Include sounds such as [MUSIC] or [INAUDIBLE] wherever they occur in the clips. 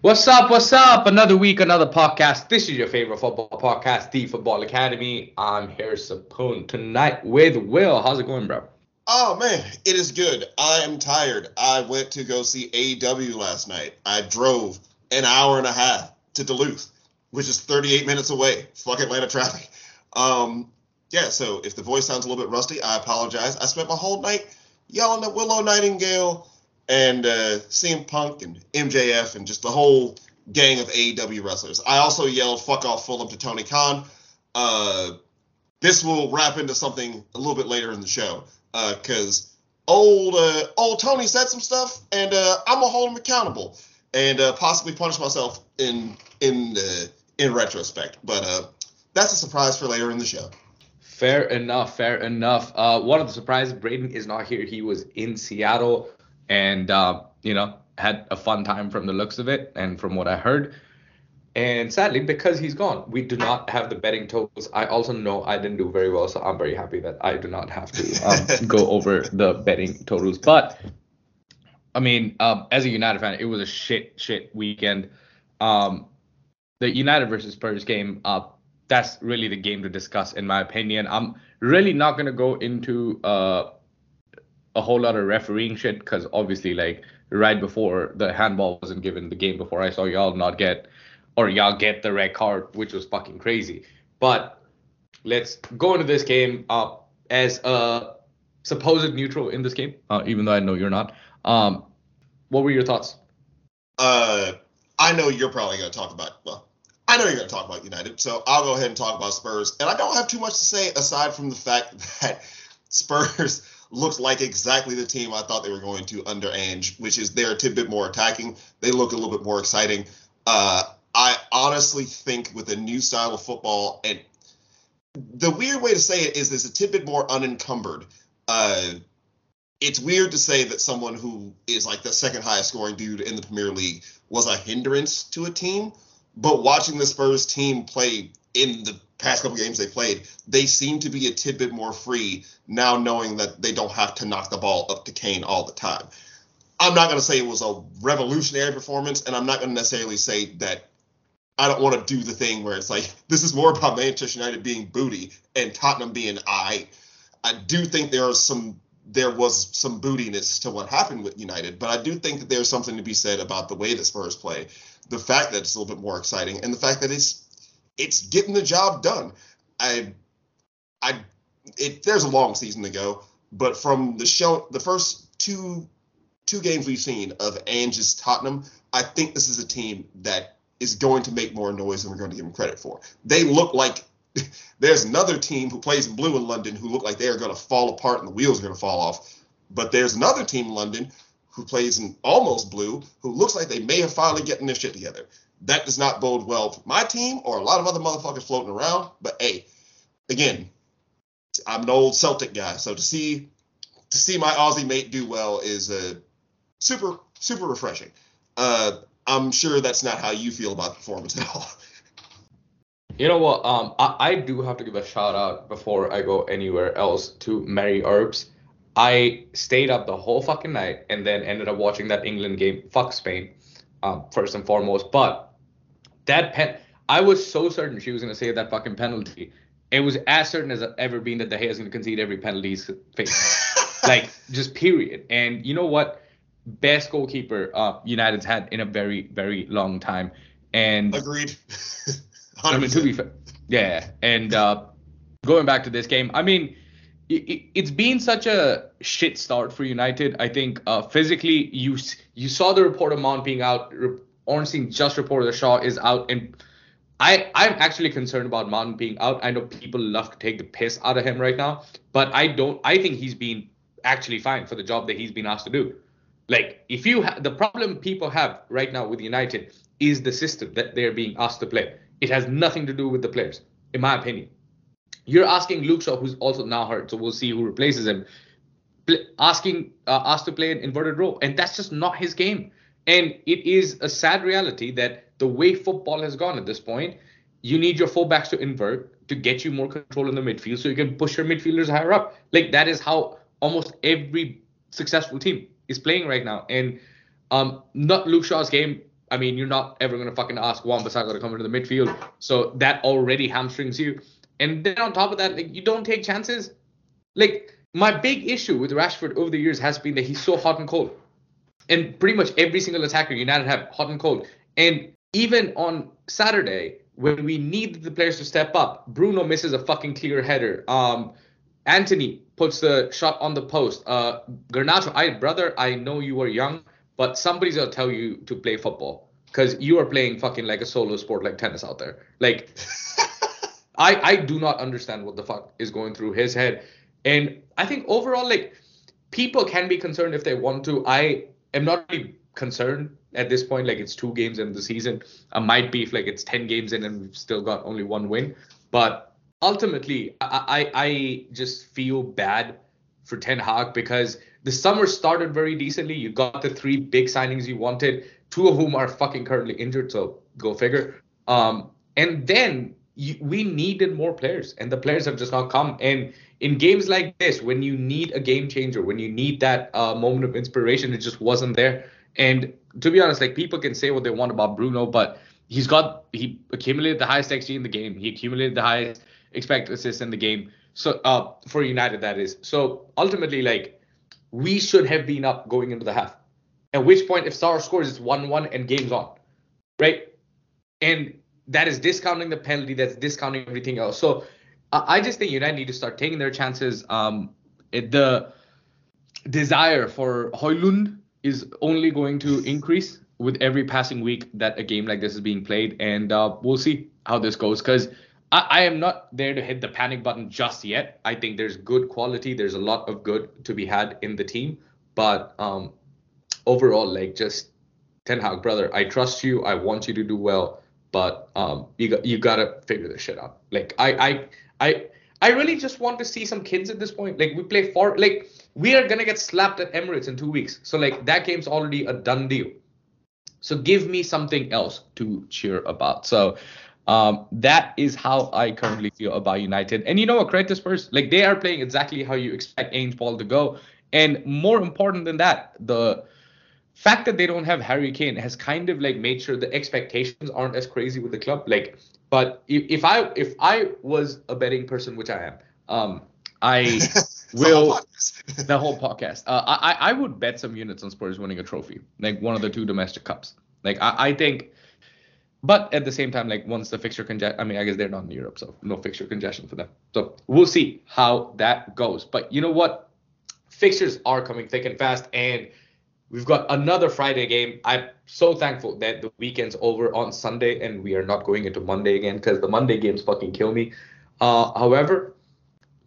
What's up? What's up? Another week, another podcast. This is your favorite football podcast, The Football Academy. I'm here, Sapoon, tonight with Will. How's it going, bro? Oh man, it is good. I am tired. I went to go see AEW last night. I drove an hour and a half to Duluth, which is 38 minutes away. Fuck Atlanta traffic. Um, yeah, so if the voice sounds a little bit rusty, I apologize. I spent my whole night yelling at Willow Nightingale and uh, CM Punk and MJF and just the whole gang of AEW wrestlers. I also yelled "fuck off Fulham" to Tony Khan. Uh, this will wrap into something a little bit later in the show because uh, old uh, old Tony said some stuff, and uh, I'm gonna hold him accountable and uh, possibly punish myself in in in retrospect. But that's a surprise for later in the show. Fair enough. Fair enough. one of the surprises, Braden is not here. He was in Seattle and uh, you know had a fun time from the looks of it and from what I heard. And sadly, because he's gone, we do not have the betting totals. I also know I didn't do very well, so I'm very happy that I do not have to um, [LAUGHS] go over the betting totals. But I mean, um, as a United fan, it was a shit, shit weekend. Um, the United versus Spurs game, uh, that's really the game to discuss, in my opinion. I'm really not gonna go into uh, a whole lot of refereeing shit because obviously like right before the handball wasn't given the game before I saw y'all not get or y'all get the red card, which was fucking crazy. But let's go into this game uh, as a supposed neutral in this game, uh, even though I know you're not. Um, what were your thoughts? Uh, I know you're probably going to talk about well, I know you're going to talk about United, so I'll go ahead and talk about Spurs. And I don't have too much to say aside from the fact [LAUGHS] that Spurs looks like exactly the team I thought they were going to under Ange, which is they're a tidbit more attacking. They look a little bit more exciting. Uh, I honestly think with a new style of football, and the weird way to say it is there's a tidbit more unencumbered. Uh, it's weird to say that someone who is like the second highest scoring dude in the Premier League was a hindrance to a team, but watching the Spurs team play in the past couple games they played, they seem to be a tidbit more free now, knowing that they don't have to knock the ball up to Kane all the time. I'm not going to say it was a revolutionary performance, and I'm not going to necessarily say that I don't want to do the thing where it's like [LAUGHS] this is more about Manchester United being booty and Tottenham being I. I do think there are some there was some bootiness to what happened with United, but I do think that there's something to be said about the way the Spurs play, the fact that it's a little bit more exciting, and the fact that it's it's getting the job done. I, I, it, there's a long season to go, but from the show, the first two two games we've seen of Ange's Tottenham, I think this is a team that is going to make more noise than we're going to give them credit for. They look like [LAUGHS] there's another team who plays in blue in London who look like they are going to fall apart and the wheels are going to fall off. But there's another team in London who plays in almost blue who looks like they may have finally gotten their shit together that does not bode well for my team or a lot of other motherfuckers floating around. But hey, again, I'm an old Celtic guy, so to see to see my Aussie mate do well is uh, super super refreshing. Uh, I'm sure that's not how you feel about the performance at all. [LAUGHS] You know what? Um, I, I do have to give a shout out before I go anywhere else to Mary Earps. I stayed up the whole fucking night and then ended up watching that England game. Fuck Spain, um, first and foremost. But that pen, I was so certain she was going to save that fucking penalty. It was as certain as I've ever been that De Gea is going to concede every penalty he's faced. [LAUGHS] like, just period. And you know what? Best goalkeeper uh, United's had in a very, very long time. And agreed. [LAUGHS] I mean, to be fair, yeah. And uh, going back to this game, I mean, it, has been such a shit start for United. I think uh, physically, you you saw the report of Mount being out. Ornstein just reported that Shaw is out, and I I'm actually concerned about Mount being out. I know people love to take the piss out of him right now, but I don't. I think he's been actually fine for the job that he's been asked to do. Like if you ha- the problem people have right now with United is the system that they're being asked to play. It has nothing to do with the players, in my opinion. You're asking Luke Shaw, who's also now hurt, so we'll see who replaces him. asking uh, asked to play an inverted role, and that's just not his game. And it is a sad reality that the way football has gone at this point, you need your fullbacks to invert to get you more control in the midfield so you can push your midfielders higher up. Like that is how almost every successful team is playing right now. And um, not Luke Shaw's game I mean, you're not ever gonna fucking ask Wan Bissaka to come into the midfield, so that already hamstrings you. And then on top of that, like you don't take chances. Like my big issue with Rashford over the years has been that he's so hot and cold, and pretty much every single attacker United have hot and cold. And even on Saturday, when we need the players to step up, Bruno misses a fucking clear header. Um, Antony puts the shot on the post. Uh, Garnacho, I brother, I know you are young, but somebody's gonna tell you to play football because you are playing fucking like a solo sport like tennis out there. Like, [LAUGHS] I I do not understand what the fuck is going through his head, and I think overall like people can be concerned if they want to. I am not really concerned at this point. Like it's two games in the season. I might be if like it's ten games in and we've still got only one win, but ultimately, I, I, I just feel bad for Ten Hag because the summer started very decently. You got the three big signings you wanted, two of whom are fucking currently injured, so go figure. Um, and then you, we needed more players, and the players have just not come. And in games like this, when you need a game changer, when you need that uh, moment of inspiration, it just wasn't there. And to be honest, like people can say what they want about Bruno, but he's got he accumulated the highest XG in the game. He accumulated the highest expected assists in the game. So uh, for United, that is. So ultimately, like we should have been up going into the half. At which point, if Star scores, it's one-one and game's on, right? And that is discounting the penalty. That's discounting everything else. So I just think United need to start taking their chances. Um, it, the desire for Højlund is only going to increase with every passing week that a game like this is being played, and uh, we'll see how this goes because I, I am not there to hit the panic button just yet. I think there's good quality. There's a lot of good to be had in the team, but um, overall, like just Ten Hag, brother, I trust you. I want you to do well, but um, you got you gotta figure this shit out. Like I I I I really just want to see some kids at this point. Like we play for like we are gonna get slapped at Emirates in two weeks. So like that game's already a done deal. So give me something else to cheer about. So um, that is how I currently feel about United. And you know what, credit to Spurs, like they are playing exactly how you expect Ange ball to go. And more important than that, the fact that they don't have Harry Kane has kind of like made sure the expectations aren't as crazy with the club. Like, but if, if I if I was a betting person, which I am, um, I [LAUGHS] will the whole podcast. Uh, I I would bet some units on Spurs winning a trophy, like one of the two domestic cups. Like I, I think but at the same time, like once the fixture congestion, I mean, I guess they're not in Europe, so no fixture congestion for them. So we'll see how that goes. But you know what? Fixtures are coming thick and fast, and we've got another Friday game. I'm so thankful that the weekend's over on Sunday and we are not going into Monday again because the Monday games fucking kill me. Uh, however,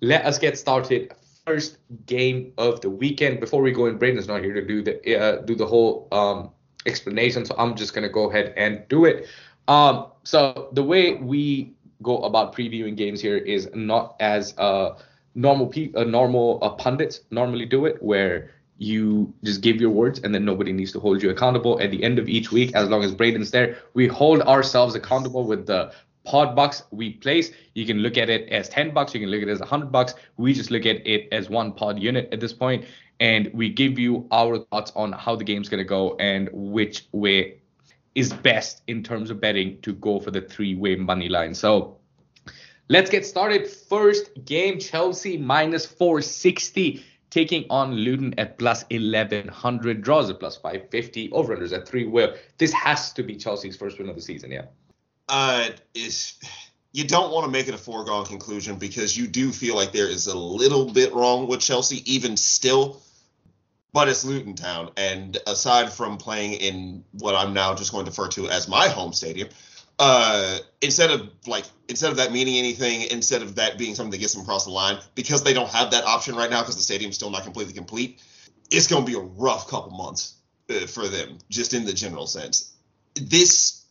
let us get started. First game of the weekend. Before we go in, Braden's not here to do the uh, do the whole um, explanation, so I'm just gonna go ahead and do it. Um, so the way we go about previewing games here is not as uh, normal pe- uh, normal uh, pundits normally do it, where you just give your words and then nobody needs to hold you accountable. At the end of each week, as long as Braden's there, we hold ourselves accountable with the pod bucks we place. You can look at it as 10 bucks, you can look at it as 100 bucks. We just look at it as one pod unit at this point and we give you our thoughts on how the game's going to go and which way is best in terms of betting to go for the three-way money line. So let's get started. First game, Chelsea minus 460 taking on Luton at plus 1100, draws at plus 550, over unders at three. Well, this has to be Chelsea's first win of the season, yeah. Uh, is you don't want to make it a foregone conclusion because you do feel like there is a little bit wrong with Chelsea, even still but it's Luton Town. And aside from playing in what I'm now just going to refer to as my home stadium, uh, instead of like instead of that meaning anything, instead of that being something that gets them across the line, because they don't have that option right now because the stadium's still not completely complete, it's going to be a rough couple months uh, for them, just in the general sense. This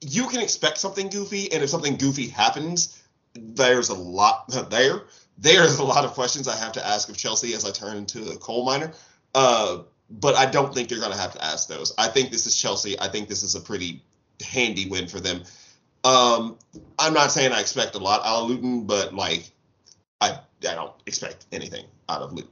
you can expect something goofy, and if something goofy happens, there's a lot [LAUGHS] there. There's a lot of questions I have to ask of Chelsea as I turn into a coal miner. Uh, but I don't think you're going to have to ask those. I think this is Chelsea. I think this is a pretty handy win for them. Um, I'm not saying I expect a lot out of Luton, but like I I don't expect anything out of Luton.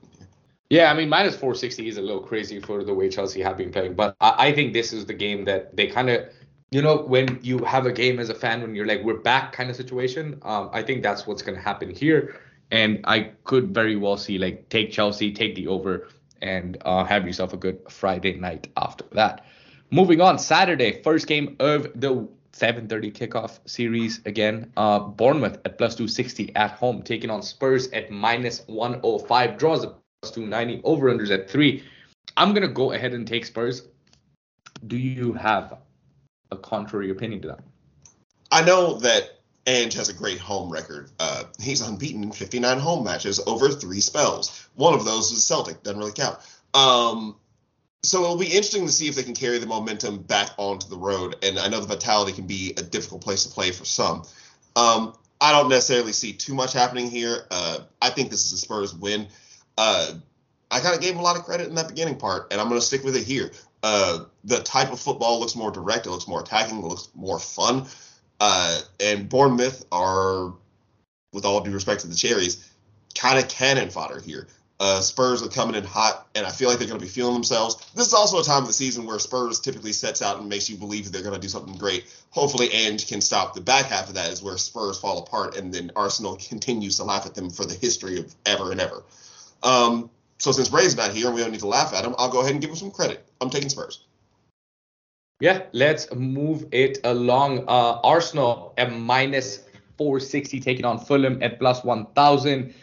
Yeah, I mean, minus 460 is a little crazy for the way Chelsea have been playing, but I, I think this is the game that they kind of, you know, when you have a game as a fan, when you're like, we're back kind of situation, um, I think that's what's going to happen here. And I could very well see, like, take Chelsea, take the over, and uh, have yourself a good Friday night after that. Moving on, Saturday, first game of the 7:30 kickoff series again. Uh, Bournemouth at plus 260 at home, taking on Spurs at minus 105. Draws at plus 290. Over unders at three. I'm gonna go ahead and take Spurs. Do you have a contrary opinion to that? I know that Ange has a great home record. Uh, he's unbeaten in 59 home matches over three spells. One of those was Celtic, doesn't really count. Um, so it'll be interesting to see if they can carry the momentum back onto the road. And I know the Vitality can be a difficult place to play for some. Um, I don't necessarily see too much happening here. Uh, I think this is a Spurs win. Uh, I kind of gave him a lot of credit in that beginning part, and I'm going to stick with it here. Uh, the type of football looks more direct, it looks more attacking, it looks more fun. Uh, and Bournemouth are, with all due respect to the Cherries, kind of cannon fodder here. Uh, Spurs are coming in hot, and I feel like they're going to be feeling themselves. This is also a time of the season where Spurs typically sets out and makes you believe that they're going to do something great. Hopefully, Ange can stop. The back half of that is where Spurs fall apart, and then Arsenal [LAUGHS] continues to laugh at them for the history of ever and ever. Um, so since Ray's not here and we don't need to laugh at him, I'll go ahead and give him some credit. I'm taking Spurs. Yeah, let's move it along. Uh, Arsenal at minus 460 taking on Fulham at plus 1,000.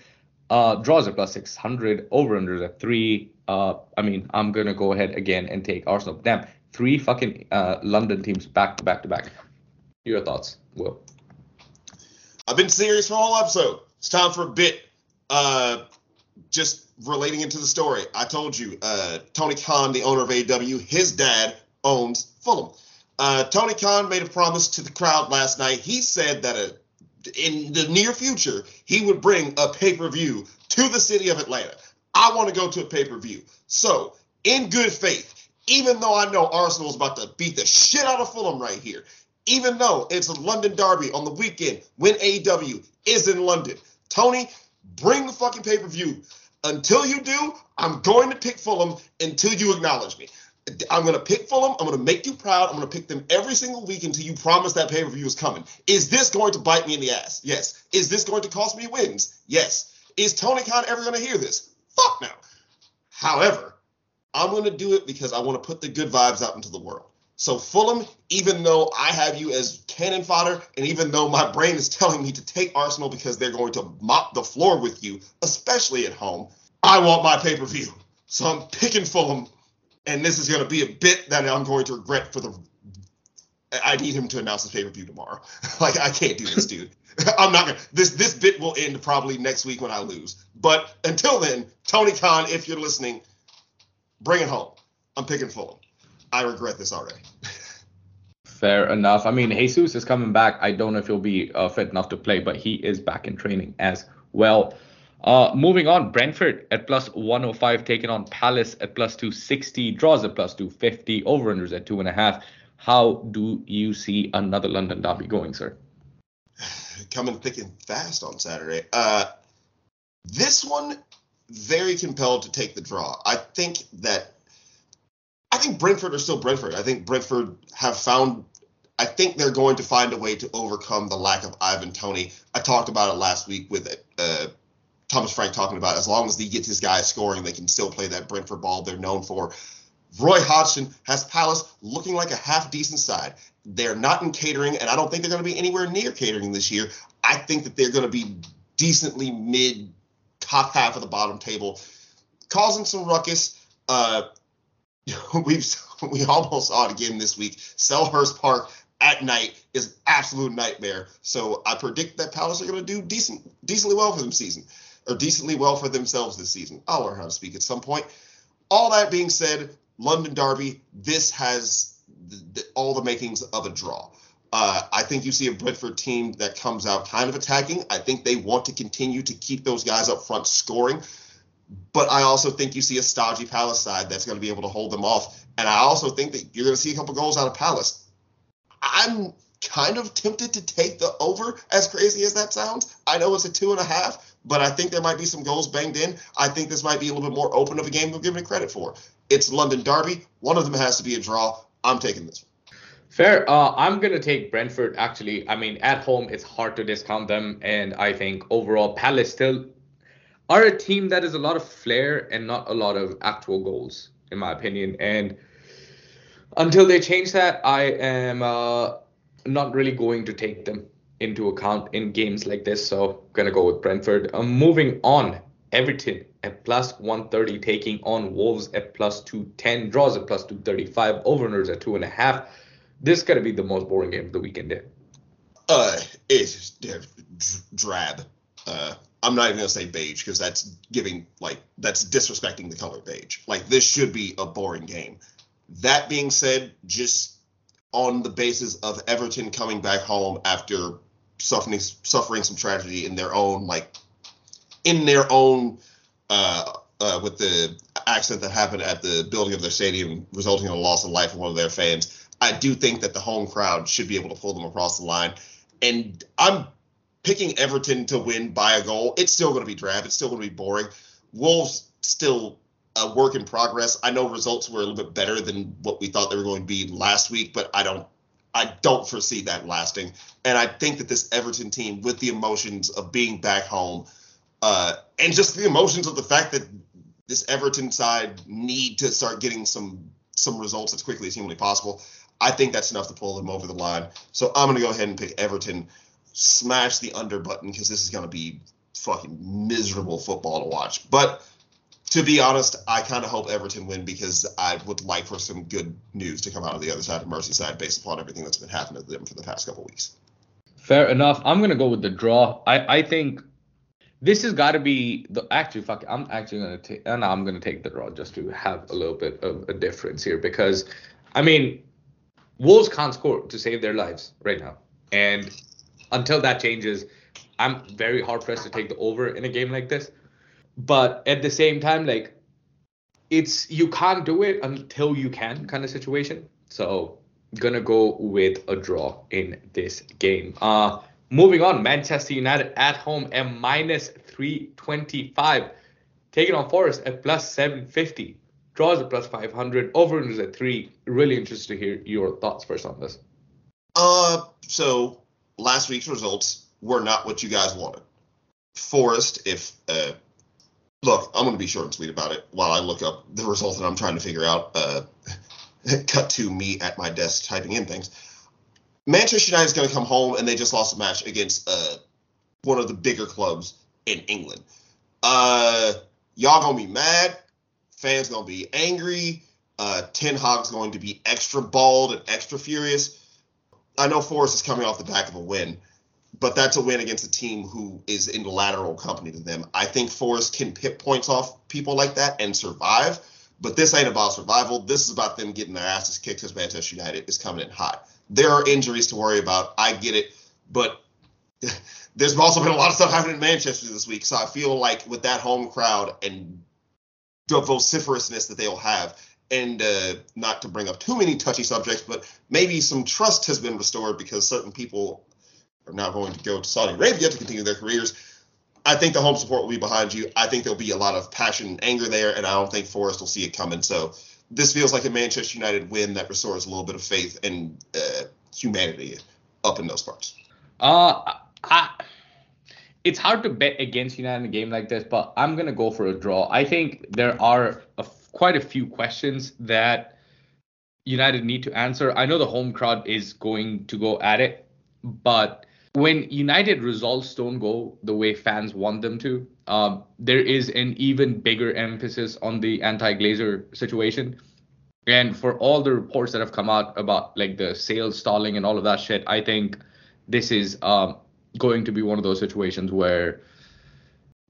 Uh, draws at plus 600, over under at three. Uh, I mean, I'm gonna go ahead again and take Arsenal. Damn, three fucking uh, London teams back to back to back. Your thoughts, Will? I've been serious for a whole episode. It's time for a bit. Uh, just relating into the story. I told you, uh, Tony Khan, the owner of AEW, his dad owns Fulham. Uh, Tony Khan made a promise to the crowd last night. He said that a in the near future, he would bring a pay per view to the city of Atlanta. I want to go to a pay per view. So, in good faith, even though I know Arsenal is about to beat the shit out of Fulham right here, even though it's a London derby on the weekend when AEW is in London, Tony, bring the fucking pay per view. Until you do, I'm going to pick Fulham until you acknowledge me. I'm going to pick Fulham. I'm going to make you proud. I'm going to pick them every single week until you promise that pay per view is coming. Is this going to bite me in the ass? Yes. Is this going to cost me wins? Yes. Is Tony Khan ever going to hear this? Fuck no. However, I'm going to do it because I want to put the good vibes out into the world. So Fulham, even though I have you as cannon fodder, and even though my brain is telling me to take Arsenal because they're going to mop the floor with you, especially at home, I want my pay per view. So I'm picking Fulham and this is going to be a bit that I'm going to regret for the. I need him to announce his pay per view tomorrow. [LAUGHS] like I can't do this, dude. [LAUGHS] I'm not gonna. This this bit will end probably next week when I lose. But until then, Tony Khan, if you're listening, bring it home. I'm picking Fulham. I regret this already. [LAUGHS] Fair enough. I mean, Jesus is coming back. I don't know if he'll be uh, fit enough to play, but he is back in training as well. Uh, moving on, Brentford at plus 105, taking on Palace at plus 260, draws at plus 250, over unders at two and a half. How do you see another London derby going, sir? Coming thick and fast on Saturday. Uh, this one, very compelled to take the draw. I think that I think Brentford are still Brentford. I think Brentford have found. I think they're going to find a way to overcome the lack of Ivan Toney. I talked about it last week with uh, Thomas Frank talking about as long as he gets his guys scoring, they can still play that Brentford ball they're known for. Roy Hodgson has Palace looking like a half decent side. They're not in catering, and I don't think they're going to be anywhere near catering this year. I think that they're going to be decently mid, top half of the bottom table, causing some ruckus. Uh, [LAUGHS] we've [LAUGHS] we almost saw it again this week. Selhurst Park at night is absolute nightmare. So I predict that Palace are going to do decent, decently well for them season or decently well for themselves this season. I'll learn how to speak at some point. All that being said, London Derby, this has the, the, all the makings of a draw. Uh, I think you see a Brentford team that comes out kind of attacking. I think they want to continue to keep those guys up front scoring. But I also think you see a stodgy Palace side that's going to be able to hold them off. And I also think that you're going to see a couple goals out of Palace. I'm kind of tempted to take the over, as crazy as that sounds. I know it's a two and a half, but I think there might be some goals banged in. I think this might be a little bit more open of a game than giving it credit for. It's London Derby. One of them has to be a draw. I'm taking this one. Fair. Uh, I'm gonna take Brentford. Actually, I mean, at home it's hard to discount them, and I think overall Palace still are a team that is a lot of flair and not a lot of actual goals, in my opinion. And until they change that, I am uh, not really going to take them into account in games like this. So gonna go with Brentford. Um, moving on, Everton at plus 130 taking on Wolves at plus 210, draws at plus 235, over unders at two and a half. This is gonna be the most boring game of the weekend. There. Uh, it's drab. Uh, I'm not even gonna say beige because that's giving like that's disrespecting the color beige. Like this should be a boring game. That being said, just on the basis of Everton coming back home after suffering suffering some tragedy in their own like in their own uh, uh, with the accident that happened at the building of their stadium, resulting in a loss of life of one of their fans. I do think that the home crowd should be able to pull them across the line, and I'm picking Everton to win by a goal. It's still going to be drab. It's still going to be boring. Wolves still a work in progress. I know results were a little bit better than what we thought they were going to be last week, but I don't I don't foresee that lasting. And I think that this Everton team, with the emotions of being back home, uh, and just the emotions of the fact that this Everton side need to start getting some some results as quickly as humanly possible, I think that's enough to pull them over the line. So I'm gonna go ahead and pick Everton, smash the under button because this is gonna be fucking miserable football to watch. But to be honest, I kind of hope Everton win because I would like for some good news to come out of the other side of Merseyside based upon everything that's been happening to them for the past couple weeks. Fair enough. I'm gonna go with the draw. I I think this has got to be the actually fuck. I'm actually gonna take and uh, I'm gonna take the draw just to have a little bit of a difference here because I mean Wolves can't score to save their lives right now, and until that changes, I'm very hard pressed to take the over in a game like this but at the same time like it's you can't do it until you can kind of situation. So gonna go with a draw in this game. Uh moving on manchester united at home at minus 325 taking on forest at plus 750 draws at plus 500 over is at 3 really interested to hear your thoughts first on this. Uh so last week's results were not what you guys wanted. Forest if uh look, I'm going to be short and sweet about it while I look up the result that I'm trying to figure out. Uh, [LAUGHS] cut to me at my desk typing in things. Manchester United is going to come home and they just lost a match against uh, one of the bigger clubs in England. Uh, y'all gonna be mad. Fans gonna be angry. Uh, Ten Hag's going to be extra bald and extra furious. I know Forest is coming off the back of a win, but that's a win against a team who is in lateral company to them. I think Forest can hit points off people like that and survive, but this ain't about survival. This is about them getting their asses kicked because Manchester United is coming in hot. There are injuries to worry about. I get it, but [LAUGHS] there's also been a lot of stuff happening in Manchester this week. So I feel like with that home crowd and the vociferousness that they'll have, and uh, not to bring up too many touchy subjects, but maybe some trust has been restored because certain people are now going to go to Saudi Arabia to continue their careers. I think the home support will be behind you. I think there'll be a lot of passion and anger there, and I don't think Forest will see it coming. So this feels like a Manchester United win that restores a little bit of faith and uh, humanity up in those parts. Uh, I, it's hard to bet against United in a game like this, but I'm gonna go for a draw. I think there are a, quite a few questions that United need to answer. I know the home crowd is going to go at it, but when United results don't go the way fans want them to, um, there is an even bigger emphasis on the anti-Glazer situation. And for all the reports that have come out about like the sales stalling and all of that shit, I think this is um, going to be one of those situations where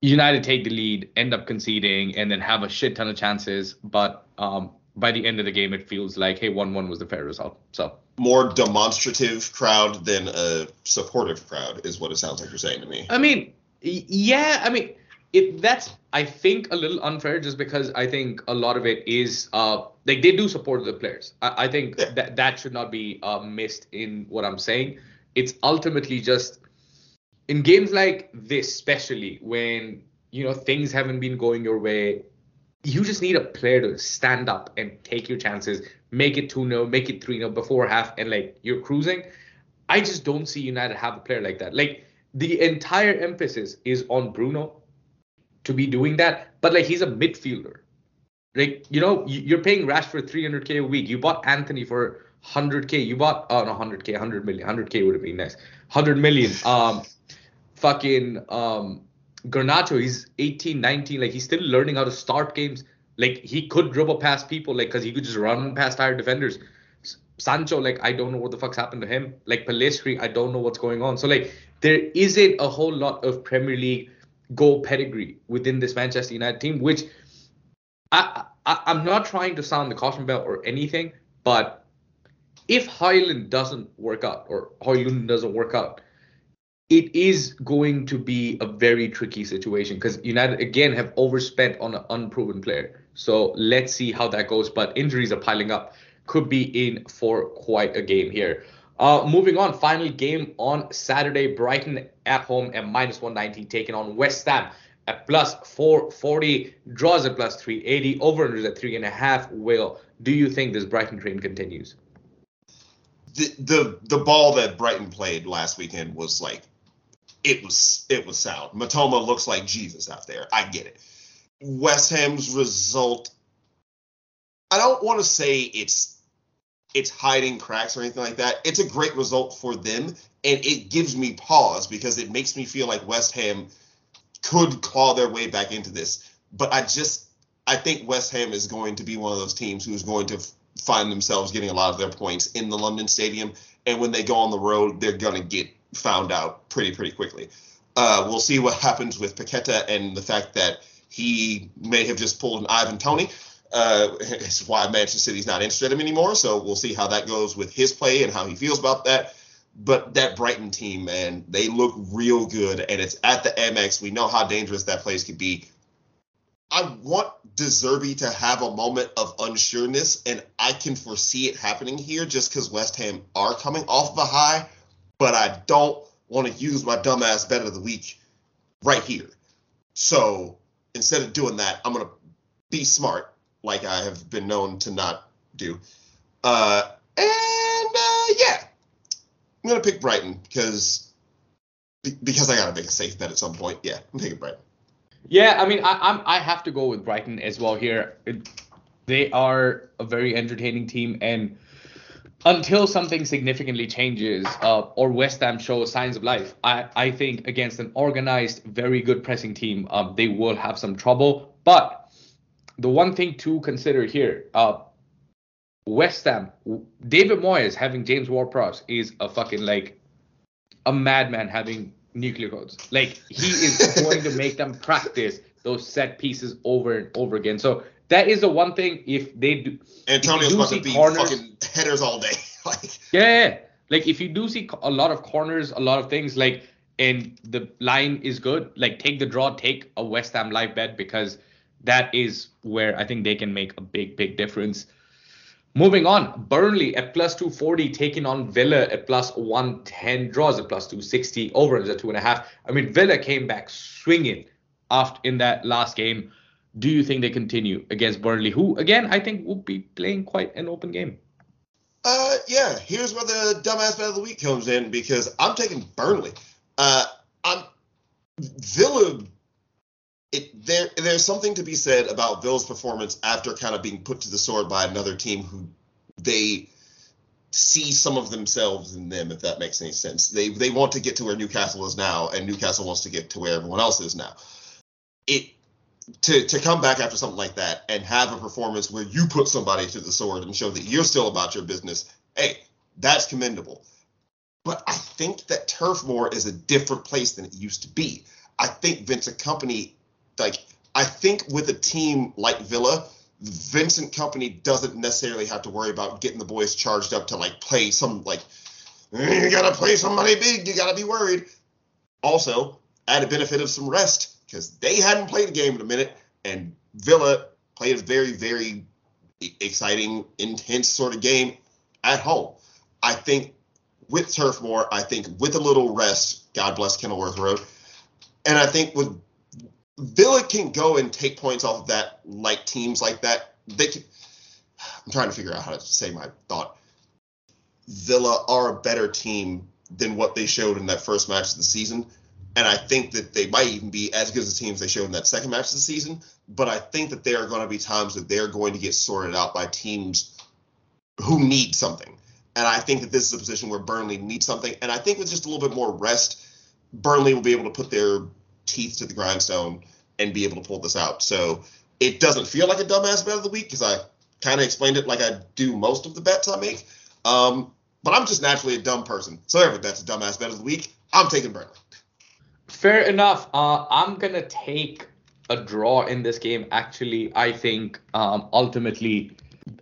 United take the lead, end up conceding, and then have a shit ton of chances. But um, by the end of the game, it feels like, hey, 1 1 was the fair result. So more demonstrative crowd than a supportive crowd is what it sounds like you're saying to me. I mean, yeah, I mean, it that's I think a little unfair just because I think a lot of it is uh like they do support the players. I, I think Yeah. that that should not be uh, missed in what I'm saying. It's ultimately just in games like this, especially when you know things haven't been going your way, you just need a player to stand up and take your chances, make it 2 0, make it 3 0 before half, and like you're cruising. I just don't see United have a player like that. Like the entire emphasis is on Bruno to be doing that, but like he's a midfielder. Like you know, you- you're paying Rashford 300k a week. You bought Antony for 100k. You bought oh no 100k, 100 million. 100k would have been nice. 100 million. Um, fucking um, Garnacho. He's 18, 19. Like he's still learning how to start games. Like he could dribble past people. Like because he could just run past higher defenders. Sancho, like I don't know what the fuck's happened to him. Like Pelistri, I don't know what's going on. So like there isn't a whole lot of Premier League goal pedigree within this Manchester United team, which I, I I'm not trying to sound the caution bell or anything, but if Highland doesn't work out or Højlund doesn't work out, it is going to be a very tricky situation because United again have overspent on an unproven player. So let's see how that goes. But injuries are piling up. Could be in for quite a game here. Uh, moving on, final game on Saturday. Brighton at home at minus 190, taking on West Ham at plus 440. Draws at plus 380. Over unders at three and a half. Will, do you think this Brighton train continues? The, the the ball that Brighton played last weekend was like it was it was sound. Mitoma looks like Jesus out there. I get it. West Ham's result I don't want to say it's it's hiding cracks or anything like that. It's a great result for them and it gives me pause because it makes me feel like West Ham could claw their way back into this. But I just I think West Ham is going to be one of those teams who's going to find themselves getting a lot of their points in the London Stadium, and when they go on the road, they're gonna get found out pretty pretty quickly. Uh, we'll see what [LAUGHS] happens with Paqueta and the fact that he may have just pulled an Ivan Toney. Uh, [LAUGHS] it's why Manchester City's not interested in him anymore. So we'll see how that goes with his play and how he feels about that. But that Brighton team, man, they look real good, and it's at the Amex. We know how dangerous that place could be. I want De Zerbi to have a moment of unsureness, and I can foresee it happening here just because West Ham are coming off of a high, but I don't want to use my dumbass bet of the week right here. So instead of doing that, I'm going to be smart, like I have been known to not do. Uh, and uh, yeah, I'm going to pick Brighton because because I got to make a safe bet at some point. Yeah, I'm picking Brighton. Yeah, I mean, I, I'm I have to go with Brighton as well here. It, they are a very entertaining team, and until something significantly changes, uh, or West Ham shows signs of life, I I think against an organized, very good pressing team, um, they will have some trouble. But the one thing to consider here, uh, West Ham, David Moyes having James Ward-Prowse is a fucking like a madman having nuclear codes. Like he is [LAUGHS] going to make them practice those set pieces over and over again. So that is the one thing. If they do, Antonio's do about see to be corners- fucking headers all day. [LAUGHS] like yeah, like if you do see a lot of corners, a lot of things like, and the line is good, like take the draw, take a West Ham live bet because that is where I think they can make a big, big difference. Moving on, Burnley at plus 240, taking on Villa at plus 110, draws at plus 260, over is at two and a half. I mean, Villa came back swinging after in that last game. Do you think they continue against Burnley, who again I think will be playing quite an open game? Uh, yeah. Here's where the dumbass bet of the week comes in because I'm taking Burnley. Uh, I'm Villa. It there there's something to be said about Villa's performance after kind of being put to the sword by another team who they see some of themselves in them, if that makes any sense. They they want to get to where Newcastle is now, and Newcastle wants to get to where everyone else is now. It to to come back after something like that and have a performance where you put somebody to the sword and show that you're still about your business, hey, that's commendable. But I think that Turf Moor is a different place than it used to be. I think Vincent Kompany, like I think with a team like Villa, Vincent Kompany doesn't necessarily have to worry about getting the boys charged up to like play some like "Eh, you gotta play somebody big, you gotta be worried. Also, add a benefit of some rest. Because they hadn't played a game in a minute, and Villa played a very, very exciting, intense sort of game at home. I think with Turf Moor, I think with a little rest, God bless Kenilworth Road, and I think with Villa can go and take points off of that, like teams like that. They can. I'm trying to figure out how to say my thought. Villa are a better team than what they showed in that first match of the season. And I think that they might even be as good as the teams they showed in that second match of the season. But I think that there are going to be times that they're going to get sorted out by teams who need something. And I think that this is a position where Burnley needs something. And I think with just a little bit more rest, Burnley will be able to put their teeth to the grindstone and be able to pull this out. So it doesn't feel like a dumbass bet of the week because I kind of explained it like I do most of the bets I make. Um, but I'm just naturally a dumb person. So every that's a dumbass bet of the week. I'm taking Burnley. Fair enough. Uh, I'm gonna take a draw in this game. Actually, I think um, ultimately.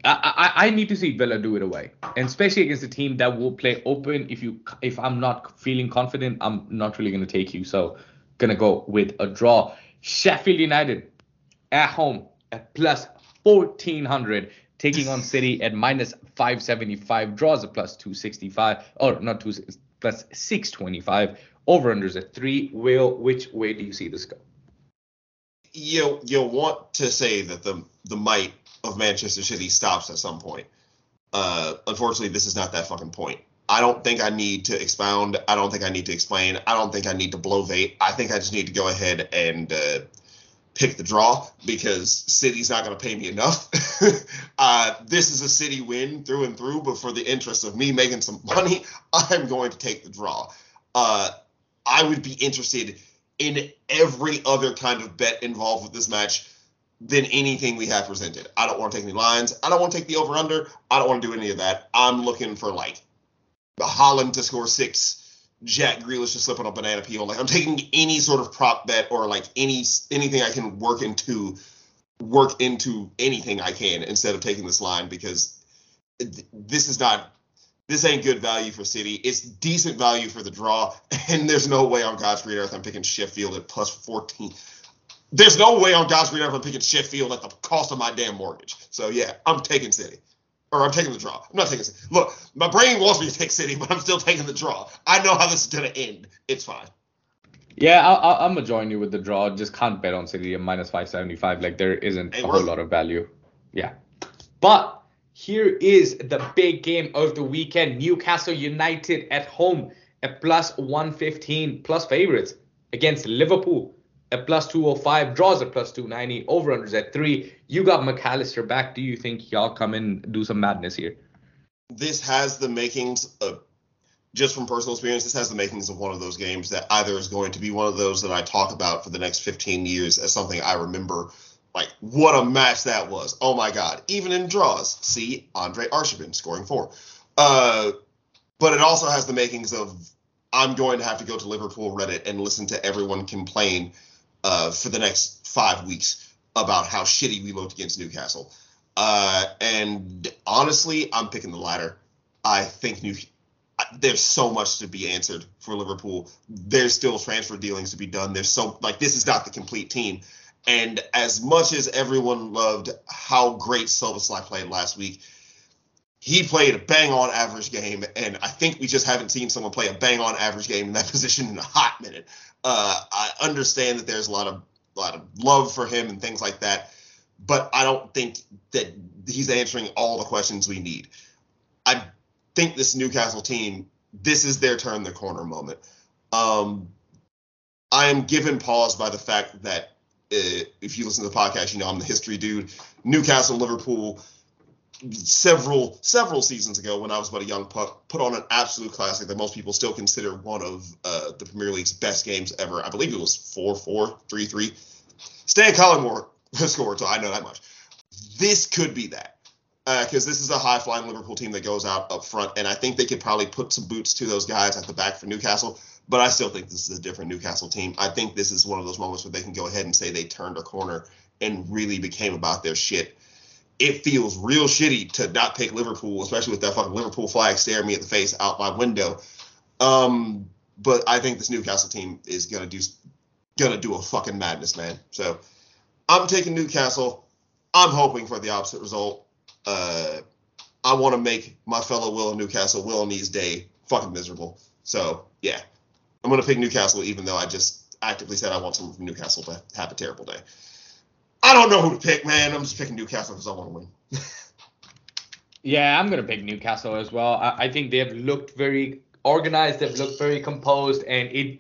I, I, I need to see Villa do it away, and especially against a team that will play open. If you if I'm not feeling confident, I'm not really gonna take you. So, gonna go with a draw. Sheffield United at home at plus 1400 taking on City at minus 575 draws a plus 265 or not two plus 625 over unders at three will which way do you see this go you you want to say that the the might of Manchester City stops at some point uh unfortunately this is not that fucking point I don't think I need to expound. I don't think I need to explain. I don't think I need to blow blovate. I think I just need to go ahead and uh, pick the draw because City's not going to pay me enough. [LAUGHS] uh, this is a City win through and through, but for the interest of me making some money, [LAUGHS] I'm going to take the draw. Uh, I would be interested in every other kind of bet involved with this match than anything we have presented. I don't want to take any lines. I don't want to take the over under. I don't want to do any of that. I'm looking for like Haaland to score six Jack Grealish to slip on a banana peel. Like I'm taking any sort of prop bet or like any anything I can work into work into anything I can instead of taking this line because this is not this ain't good value for City. It's decent value for the draw, [LAUGHS] and there's no way on God's green earth I'm picking Sheffield at plus 14. There's no way on God's green earth I'm picking Sheffield at the cost of my damn mortgage. So yeah, I'm taking City or I'm taking the draw. I'm not taking. City. Look, my brain wants me to take City, [LAUGHS] but I'm still taking the draw. I know how this is gonna end. It's fine. Yeah, i am gonna join you with the draw. Just can't bet on City at minus 575. Like there isn't a whole lot of value. Yeah, but here is the big game of the weekend: Newcastle United at home at plus 115 plus favorites against Liverpool at plus 205, draws at plus 290, over unders at three. You got Mac Allister back. Do you think y'all come in do some madness here? This has the makings of, just from personal experience, this has the makings of one of those games that either is going to be one of those that I talk about for the next 15 years as something I remember. Like, what a match that was. Oh my God. Even in draws, see Andre Arshavin scoring four. Uh, but it also has the makings of I'm going to have to go to Liverpool Reddit and listen to everyone complain uh, for the next five weeks about how shitty we looked against Newcastle. Uh, and honestly, I'm picking the latter. I think New there's so much to be answered for Liverpool. There's still transfer dealings to be done. There's so like this is not the complete team. And as much as everyone loved how great Szoboszlai played last week, he played a bang on average game, and I think we just haven't seen someone play a bang on average game in that [LAUGHS] position in a hot minute. Uh, I understand that there's a lot of a lot of love for him and things like that, but I don't think that he's answering all the questions we need. I think this Newcastle team, this is their turn the corner moment. Um, I am given pause by the fact that if you listen to the podcast, you know I'm the history dude. Newcastle, Liverpool several several seasons ago when I was but a young pup, put on an absolute classic that most people still consider one of uh, the Premier League's best games ever. I believe it was 4-4, 3-3. Stan Collymore [LAUGHS] scored, so I know that much. This could be that because uh, this is a high flying Liverpool team that goes out up front, and I think they could probably put some boots to those guys at the back for Newcastle. But I still think this is a different Newcastle team. I think this is one of those moments where they can go ahead and say they turned a corner and really became about their shit it feels real shitty to not pick Liverpool, especially with that fucking Liverpool flag staring me at the face out my window. Um, but I think this Newcastle team is gonna do gonna do a fucking madness, man. So I'm taking Newcastle. I'm hoping for the opposite result. Uh, I want to make my fellow Will in Newcastle, Will and E's day fucking miserable. So yeah, I'm gonna pick Newcastle, even though I just actively said I want someone from Newcastle to have a terrible day. I don't know who to pick, man. I'm just picking Newcastle because I want to win. [LAUGHS] yeah, I'm gonna pick Newcastle as well. I, I think they've looked very organized. They've looked very composed, and it,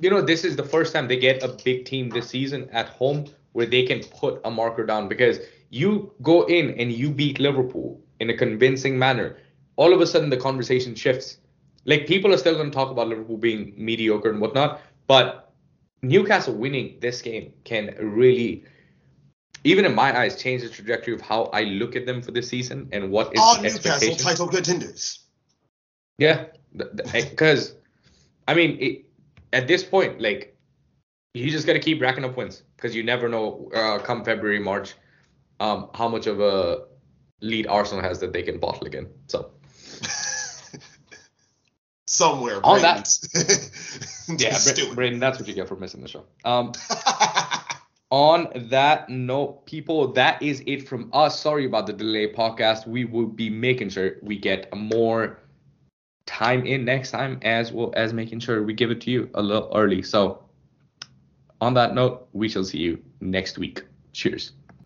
you know, this is the first time they get a big team this season at home where they can put a marker down because you go in and you beat Liverpool in a convincing manner. All of a sudden, the conversation shifts. Like people are still going to talk about Liverpool being mediocre and whatnot, but Newcastle winning this game can really even in my eyes, change the trajectory of how I look at them for this season and what is All Newcastle title contenders. Yeah, because I mean, it, at this point, like you just got to keep racking up wins because you never know uh, come February, March, um, how much of a lead Arsenal has that they can bottle again. So [LAUGHS] somewhere on that, [LAUGHS] yeah, Braden, that's what you get for missing the show. Um, [LAUGHS] on that note, people, that is it from us. Sorry about the delay podcast. We will be making sure we get more time in next time as well as making sure we give it to you a little early. So on that note, we shall see you next week. Cheers.